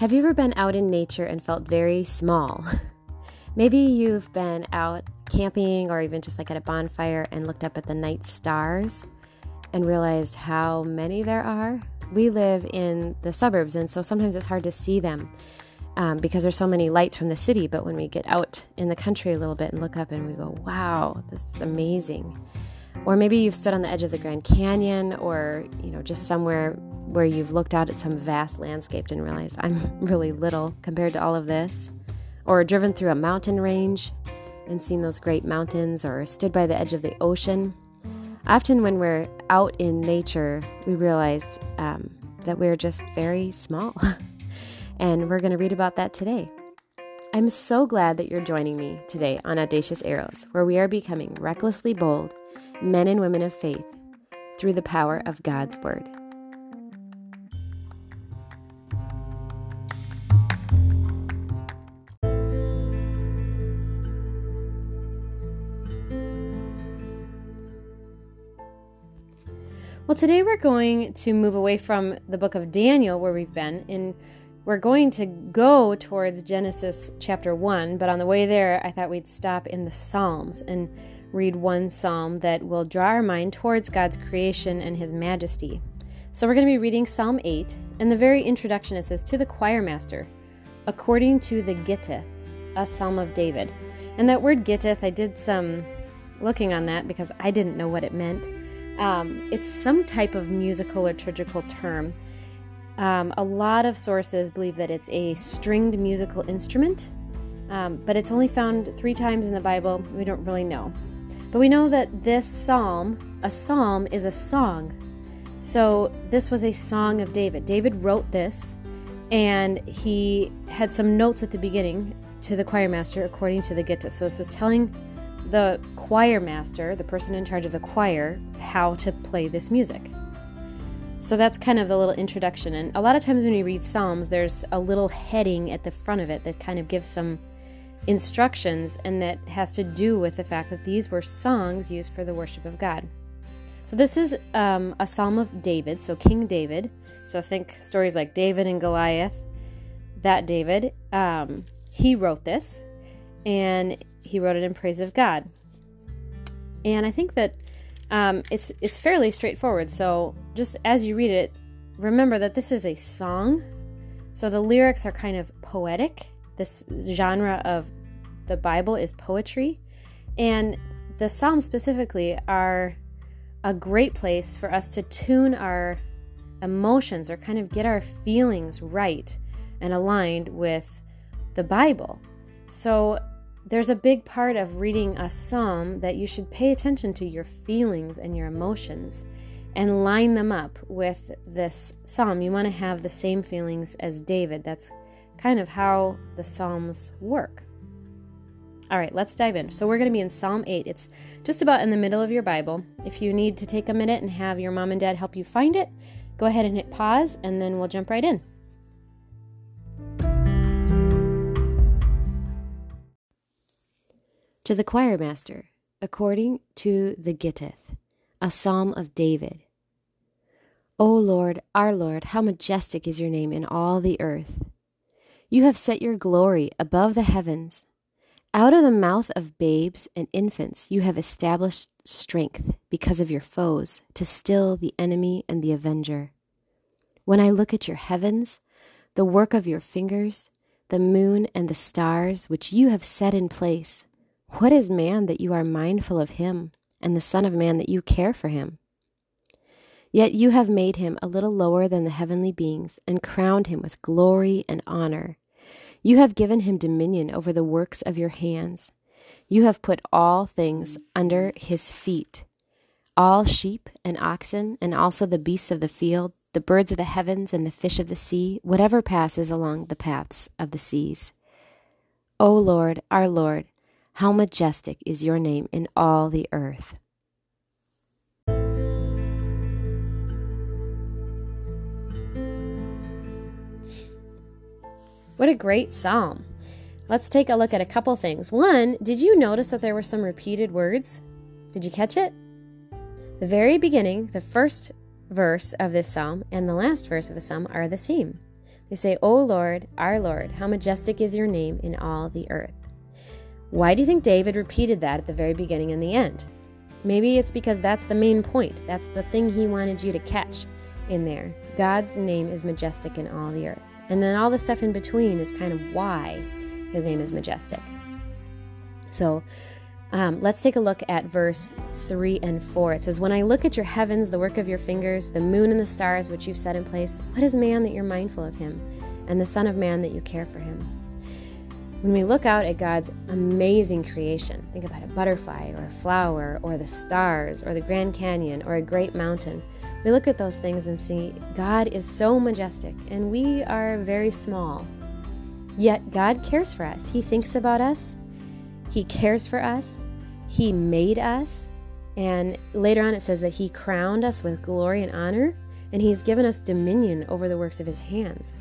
Have you ever been out in nature and felt very small? Maybe you've been out camping or even just like at a bonfire and looked up at the night stars and realized how many there are. We live in the suburbs, and so sometimes it's hard to see them um, because there's so many lights from the city. But when we get out in the country a little bit and look up and we go, wow, this is amazing. Or maybe you've stood on the edge of the Grand Canyon or, you know, just somewhere where you've looked out at some vast landscape and realized I'm really little compared to all of this. Or driven through a mountain range and seen those great mountains or stood by the edge of the ocean. Often, when we're out in nature, we realize um, that we're just very small. and we're going to read about that today. I'm so glad that you're joining me today on Audacious Arrows, where we are becoming recklessly bold men and women of faith through the power of God's Word. Well, today we're going to move away from the book of Daniel, where we've been, and we're going to go towards Genesis chapter 1. But on the way there, I thought we'd stop in the Psalms and read one psalm that will draw our mind towards God's creation and His majesty. So we're going to be reading Psalm 8. and the very introduction, it says, To the choir master, according to the Gittith, a psalm of David. And that word Gittith, I did some looking on that because I didn't know what it meant. Um, it's some type of musical liturgical term. Um, a lot of sources believe that it's a stringed musical instrument, um, but it's only found three times in the Bible. We don't really know. But we know that this psalm, a psalm, is a song. So this was a song of David. David wrote this, and he had some notes at the beginning to the choir master according to the Gittith. So this is telling the choir master, the person in charge of the choir, how to play this music. So that's kind of the little introduction. And a lot of times when you read Psalms, there's a little heading at the front of it that kind of gives some instructions, and that has to do with the fact that these were songs used for the worship of God. So this is um, a Psalm of David, so King David. So think stories like David and Goliath. That David, um, he wrote this and he wrote it in praise of God. And I think that um, it's it's fairly straightforward. So just as you read it, remember that this is a song. So the lyrics are kind of poetic. This genre of the Bible is poetry, and the Psalms specifically are a great place for us to tune our emotions or kind of get our feelings right and aligned with the Bible. So there's a big part of reading a psalm that you should pay attention to your feelings and your emotions and line them up with this psalm. You want to have the same feelings as David. That's kind of how the psalms work. All right, let's dive in. So, we're going to be in Psalm 8. It's just about in the middle of your Bible. If you need to take a minute and have your mom and dad help you find it, go ahead and hit pause and then we'll jump right in. To the choir master, according to the Gittith, a psalm of David. O Lord, our Lord, how majestic is your name in all the earth. You have set your glory above the heavens. Out of the mouth of babes and infants you have established strength because of your foes to still the enemy and the avenger. When I look at your heavens, the work of your fingers, the moon and the stars which you have set in place, what is man that you are mindful of him, and the Son of Man that you care for him? Yet you have made him a little lower than the heavenly beings, and crowned him with glory and honor. You have given him dominion over the works of your hands. You have put all things under his feet all sheep and oxen, and also the beasts of the field, the birds of the heavens, and the fish of the sea, whatever passes along the paths of the seas. O Lord, our Lord, how majestic is your name in all the earth. What a great psalm. Let's take a look at a couple things. One, did you notice that there were some repeated words? Did you catch it? The very beginning, the first verse of this psalm, and the last verse of the psalm are the same. They say, O Lord, our Lord, how majestic is your name in all the earth. Why do you think David repeated that at the very beginning and the end? Maybe it's because that's the main point. That's the thing he wanted you to catch in there. God's name is majestic in all the earth. And then all the stuff in between is kind of why his name is majestic. So um, let's take a look at verse 3 and 4. It says, When I look at your heavens, the work of your fingers, the moon and the stars which you've set in place, what is man that you're mindful of him, and the Son of Man that you care for him? When we look out at God's amazing creation, think about a butterfly or a flower or the stars or the Grand Canyon or a great mountain. We look at those things and see God is so majestic and we are very small. Yet God cares for us. He thinks about us he cares for us, He made us, and later on it says that He crowned us with glory and honor, and He's given us dominion over the works of His hands.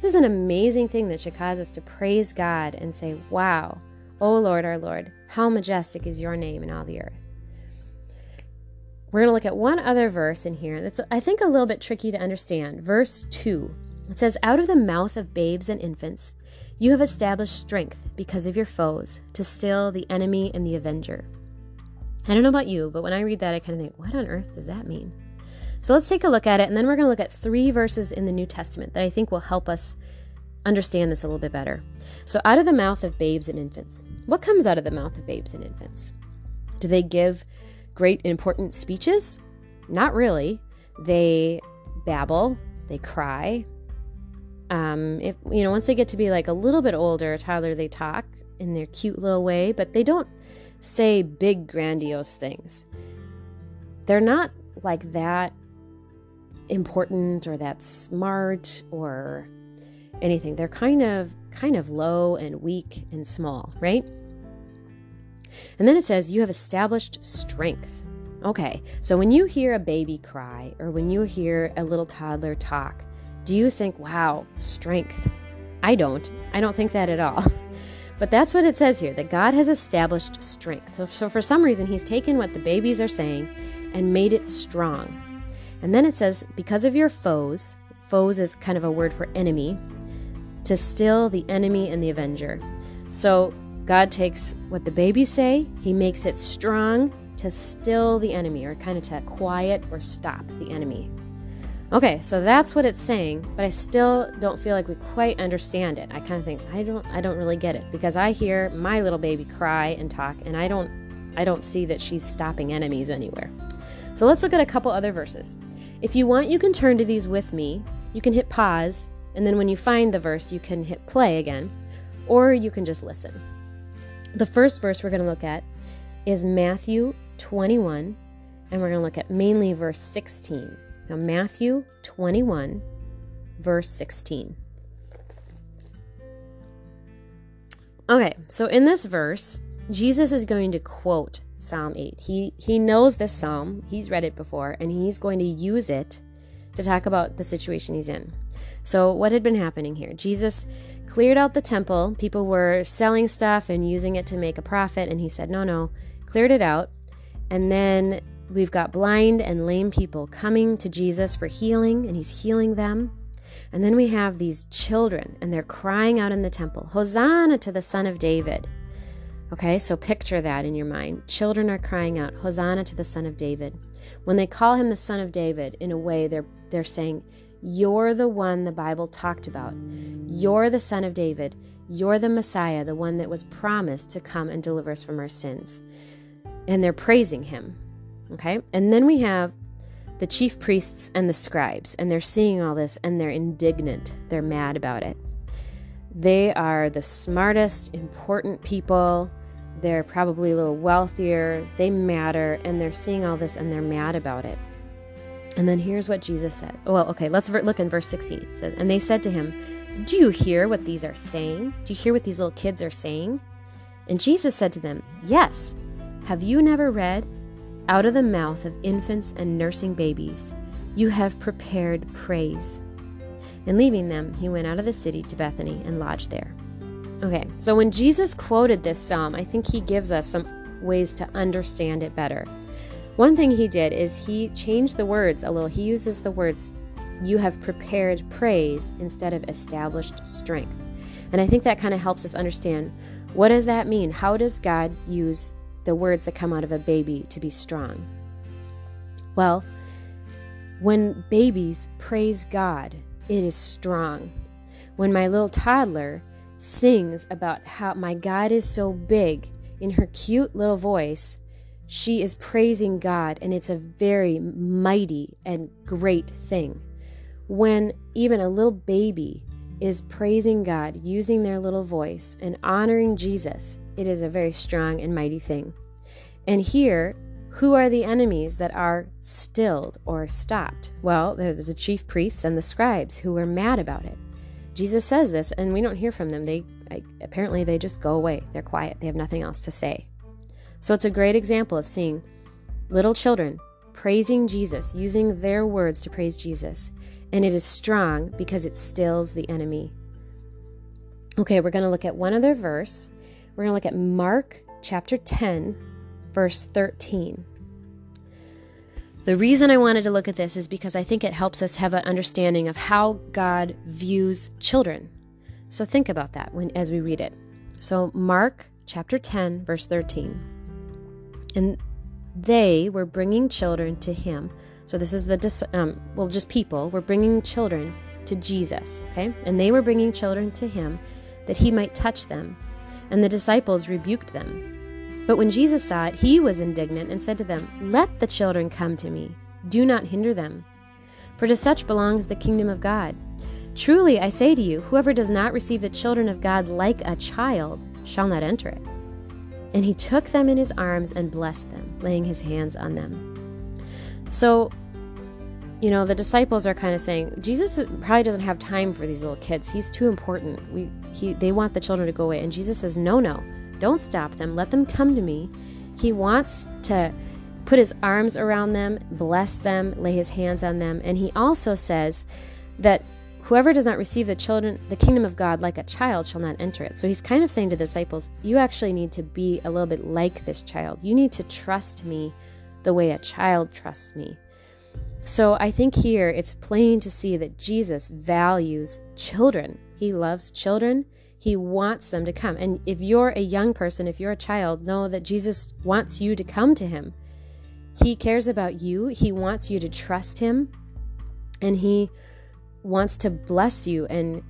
This is an amazing thing that should cause us to praise God and say, Wow, O Lord, our Lord, how majestic is your name in all the earth. We're going to look at one other verse in here that's, I think, a little bit tricky to understand. Verse 2. It says, Out of the mouth of babes and infants, you have established strength because of your foes to still the enemy and the avenger. I don't know about you, but when I read that, I kind of think, what on earth does that mean? So let's take a look at it, and then we're going to look at three verses in the New Testament that I think will help us understand this a little bit better. So, out of the mouth of babes and infants, what comes out of the mouth of babes and infants? Do they give great important speeches? Not really. They babble, they cry, um, if you know, once they get to be like a little bit older, toddler, they talk in their cute little way, but they don't say big, grandiose things. They're not like that important or that smart or anything. They're kind of kind of low and weak and small, right? And then it says you have established strength. Okay, so when you hear a baby cry or when you hear a little toddler talk, do you think, wow, strength? I don't. I don't think that at all. But that's what it says here that God has established strength. So, so, for some reason, He's taken what the babies are saying and made it strong. And then it says, because of your foes, foes is kind of a word for enemy, to still the enemy and the avenger. So God takes what the babies say, He makes it strong to still the enemy, or kind of to quiet or stop the enemy. Okay, so that's what it's saying, but I still don't feel like we quite understand it. I kind of think I don't I don't really get it because I hear my little baby cry and talk and I don't I don't see that she's stopping enemies anywhere. So let's look at a couple other verses. If you want, you can turn to these with me. You can hit pause, and then when you find the verse, you can hit play again, or you can just listen. The first verse we're going to look at is Matthew 21, and we're going to look at mainly verse 16. Now, Matthew 21, verse 16. Okay, so in this verse, Jesus is going to quote Psalm 8. He he knows this psalm. He's read it before and he's going to use it to talk about the situation he's in. So, what had been happening here? Jesus cleared out the temple. People were selling stuff and using it to make a profit and he said, "No, no." Cleared it out. And then We've got blind and lame people coming to Jesus for healing, and he's healing them. And then we have these children, and they're crying out in the temple Hosanna to the Son of David. Okay, so picture that in your mind. Children are crying out, Hosanna to the Son of David. When they call him the Son of David, in a way, they're, they're saying, You're the one the Bible talked about. You're the Son of David. You're the Messiah, the one that was promised to come and deliver us from our sins. And they're praising him. Okay? And then we have the chief priests and the scribes, and they're seeing all this and they're indignant. They're mad about it. They are the smartest, important people. They're probably a little wealthier. They matter, and they're seeing all this and they're mad about it. And then here's what Jesus said. Well, okay, let's look in verse 16. It says, And they said to him, Do you hear what these are saying? Do you hear what these little kids are saying? And Jesus said to them, Yes. Have you never read? Out of the mouth of infants and nursing babies, you have prepared praise. And leaving them, he went out of the city to Bethany and lodged there. Okay, so when Jesus quoted this psalm, I think he gives us some ways to understand it better. One thing he did is he changed the words a little. He uses the words you have prepared praise instead of established strength. And I think that kind of helps us understand what does that mean? How does God use the words that come out of a baby to be strong? Well, when babies praise God, it is strong. When my little toddler sings about how my God is so big in her cute little voice, she is praising God, and it's a very mighty and great thing. When even a little baby is praising God using their little voice and honoring Jesus, it is a very strong and mighty thing. And here, who are the enemies that are stilled or stopped? Well, there's the chief priests and the scribes who were mad about it. Jesus says this, and we don't hear from them. They apparently they just go away. They're quiet. They have nothing else to say. So it's a great example of seeing little children praising Jesus, using their words to praise Jesus, and it is strong because it stills the enemy. Okay, we're going to look at one other verse. We're going to look at Mark chapter 10, verse 13. The reason I wanted to look at this is because I think it helps us have an understanding of how God views children. So think about that when as we read it. So Mark chapter 10 verse 13. And they were bringing children to him. So this is the um, well just people were bringing children to Jesus, okay? And they were bringing children to him that he might touch them. And the disciples rebuked them. But when Jesus saw it, he was indignant and said to them, Let the children come to me. Do not hinder them. For to such belongs the kingdom of God. Truly, I say to you, whoever does not receive the children of God like a child shall not enter it. And he took them in his arms and blessed them, laying his hands on them. So, you know, the disciples are kind of saying, Jesus probably doesn't have time for these little kids. He's too important. We, he, they want the children to go away. And Jesus says, No, no. Don't stop them. Let them come to me. He wants to put his arms around them, bless them, lay his hands on them. And he also says that whoever does not receive the children the kingdom of God like a child shall not enter it. So he's kind of saying to the disciples, you actually need to be a little bit like this child. You need to trust me the way a child trusts me. So I think here it's plain to see that Jesus values children. He loves children. He wants them to come. And if you're a young person, if you're a child, know that Jesus wants you to come to him. He cares about you. He wants you to trust him. And he wants to bless you and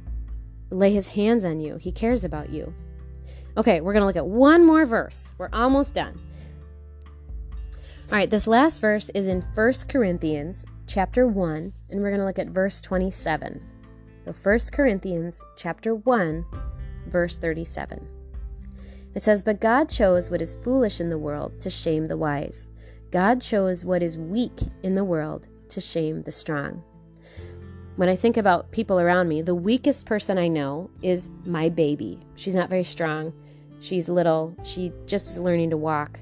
lay his hands on you. He cares about you. Okay, we're going to look at one more verse. We're almost done. All right, this last verse is in 1 Corinthians chapter 1, and we're going to look at verse 27. So 1 Corinthians chapter 1 verse 37. It says, But God chose what is foolish in the world to shame the wise. God chose what is weak in the world to shame the strong. When I think about people around me, the weakest person I know is my baby. She's not very strong. She's little. She just is learning to walk.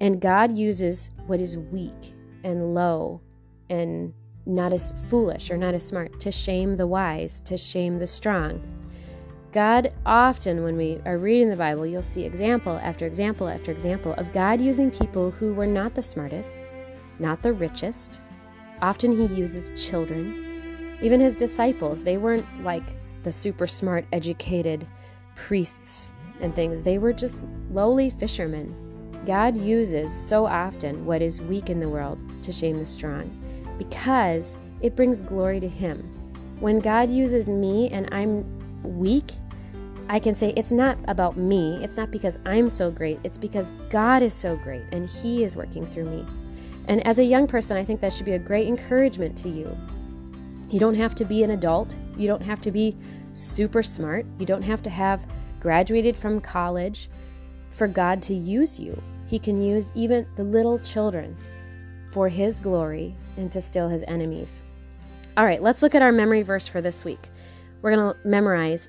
And God uses what is weak and low and not as foolish or not as smart to shame the wise, to shame the strong. God, often when we are reading the Bible, you'll see example after example after example of God using people who were not the smartest, not the richest. Often He uses children. Even His disciples, they weren't like the super smart, educated priests and things, they were just lowly fishermen. God uses so often what is weak in the world to shame the strong because it brings glory to Him. When God uses me and I'm weak, I can say it's not about me. It's not because I'm so great. It's because God is so great and He is working through me. And as a young person, I think that should be a great encouragement to you. You don't have to be an adult. You don't have to be super smart. You don't have to have graduated from college for God to use you. He can use even the little children for His glory and to still His enemies. All right, let's look at our memory verse for this week. We're going to memorize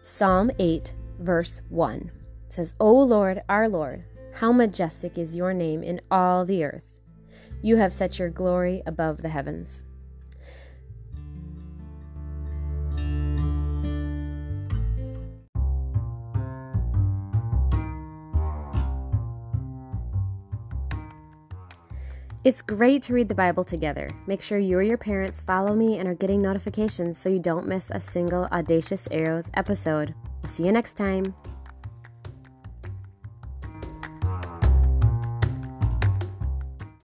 Psalm 8, verse 1. It says, O Lord, our Lord, how majestic is your name in all the earth. You have set your glory above the heavens. It's great to read the Bible together. Make sure you or your parents follow me and are getting notifications so you don't miss a single Audacious Arrows episode. See you next time.